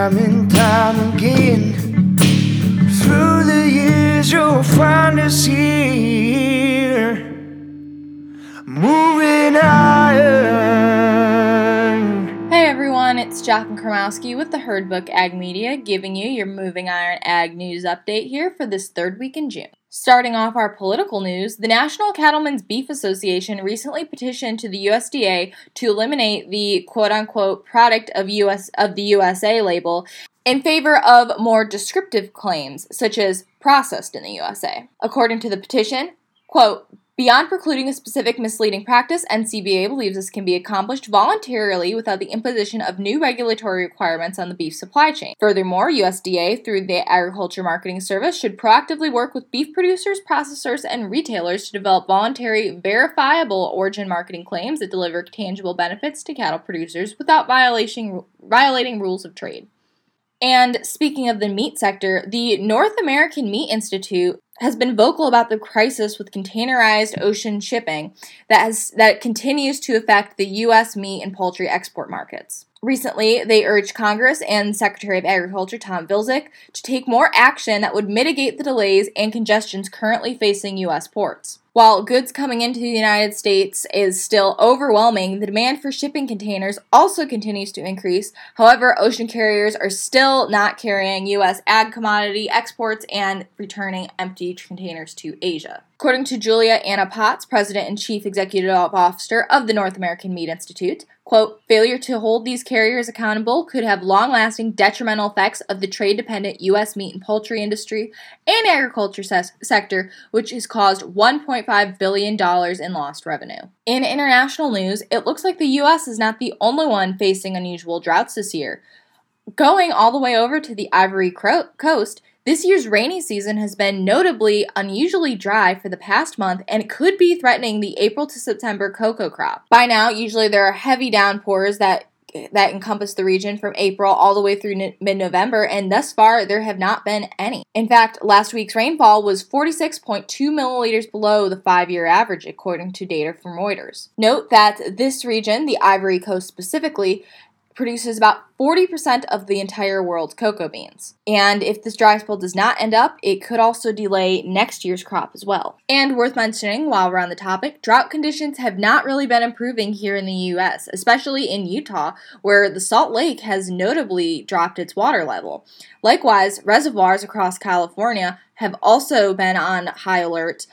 Time and time again. Through the years, you'll find us here. Moving higher. Hey everyone, it's Jaclyn Krymowski with the Herd Book Ag Media giving you your Moving Iron Ag News update here for this third week in June. Starting off our political news, the National Cattlemen's Beef Association recently petitioned to the USDA to eliminate the quote unquote product of US of the USA label in favor of more descriptive claims such as processed in the USA. According to the petition, quote, Beyond precluding a specific misleading practice, NCBA believes this can be accomplished voluntarily without the imposition of new regulatory requirements on the beef supply chain. Furthermore, USDA, through the Agriculture Marketing Service, should proactively work with beef producers, processors, and retailers to develop voluntary, verifiable origin marketing claims that deliver tangible benefits to cattle producers without violation, violating rules of trade. And speaking of the meat sector, the North American Meat Institute has been vocal about the crisis with containerized ocean shipping that has that continues to affect the US meat and poultry export markets. Recently, they urged Congress and Secretary of Agriculture Tom Vilsack to take more action that would mitigate the delays and congestions currently facing US ports. While goods coming into the United States is still overwhelming, the demand for shipping containers also continues to increase. However, ocean carriers are still not carrying U.S. ag commodity exports and returning empty containers to Asia. According to Julie Anna Potts, President and Chief Executive Officer of the North American Meat Institute, quote, failure to hold these carriers accountable could have long lasting detrimental effects of the trade dependent U.S. meat and poultry industry and agriculture ses- sector, which has caused $1.5 billion in lost revenue. In international news, it looks like the U.S. is not the only one facing unusual droughts this year. Going all the way over to the Ivory Coast, this year's rainy season has been notably unusually dry for the past month and could be threatening the April to September cocoa crop. By now, usually there are heavy downpours that that encompass the region from April all the way through mid November, and thus far there have not been any. In fact, last week's rainfall was 46.2 milliliters below the five year average, according to data from Reuters. Note that this region, the Ivory Coast specifically, produces about 40% of the entire world's cocoa beans. And if this dry spell does not end up, it could also delay next year's crop as well. And worth mentioning while we're on the topic, drought conditions have not really been improving here in the US, especially in Utah, where the Salt Lake has notably dropped its water level. Likewise, reservoirs across California have also been on high alert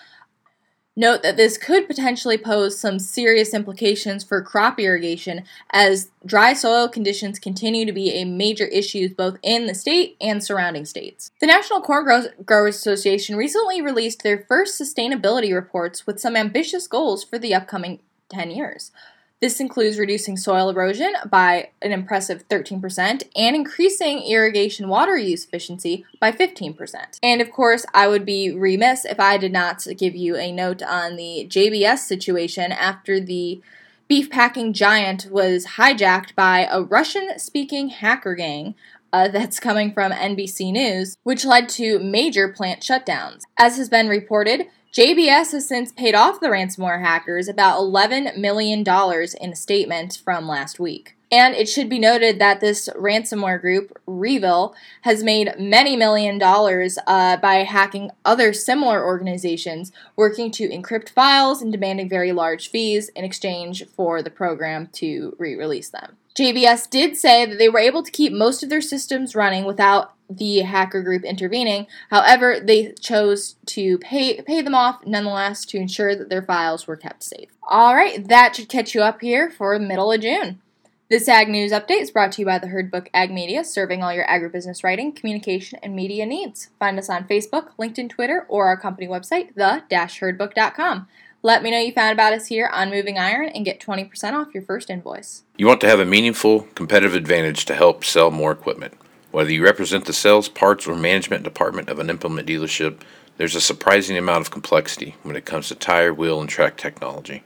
Note that this could potentially pose some serious implications for crop irrigation as dry soil conditions continue to be a major issue both in the state and surrounding states. The National Corn Growers Association recently released their first sustainability reports with some ambitious goals for the upcoming 10 years. This includes reducing soil erosion by an impressive 13% and increasing irrigation water use efficiency by 15%. And of course, I would be remiss if I did not give you a note on the JBS situation after the beef packing giant was hijacked by a Russian speaking hacker gang uh, that's coming from NBC News, which led to major plant shutdowns. As has been reported, JBS has since paid off the ransomware hackers about $11 million in a statement from last week. And it should be noted that this ransomware group, Revil, has made many million dollars uh, by hacking other similar organizations working to encrypt files and demanding very large fees in exchange for the program to re release them. JBS did say that they were able to keep most of their systems running without the hacker group intervening. However, they chose to pay pay them off nonetheless to ensure that their files were kept safe. All right, that should catch you up here for the middle of June. This Ag News Update is brought to you by the Herd Book Ag Media, serving all your agribusiness writing, communication, and media needs. Find us on Facebook, LinkedIn, Twitter, or our company website, the-herdbook.com. Let me know you found about us here on Moving Iron and get 20% off your first invoice. You want to have a meaningful competitive advantage to help sell more equipment. Whether you represent the sales, parts, or management department of an implement dealership, there's a surprising amount of complexity when it comes to tire, wheel, and track technology.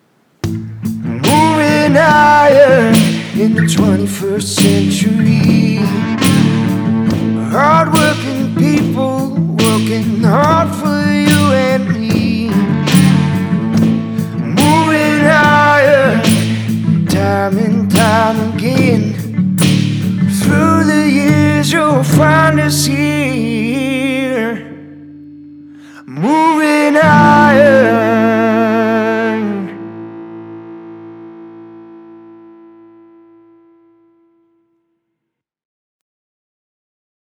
Moving higher in the 21st century. Hardworking people working hard for you and me. Moving higher, time and time again. Through the years, you'll find us here. Moving.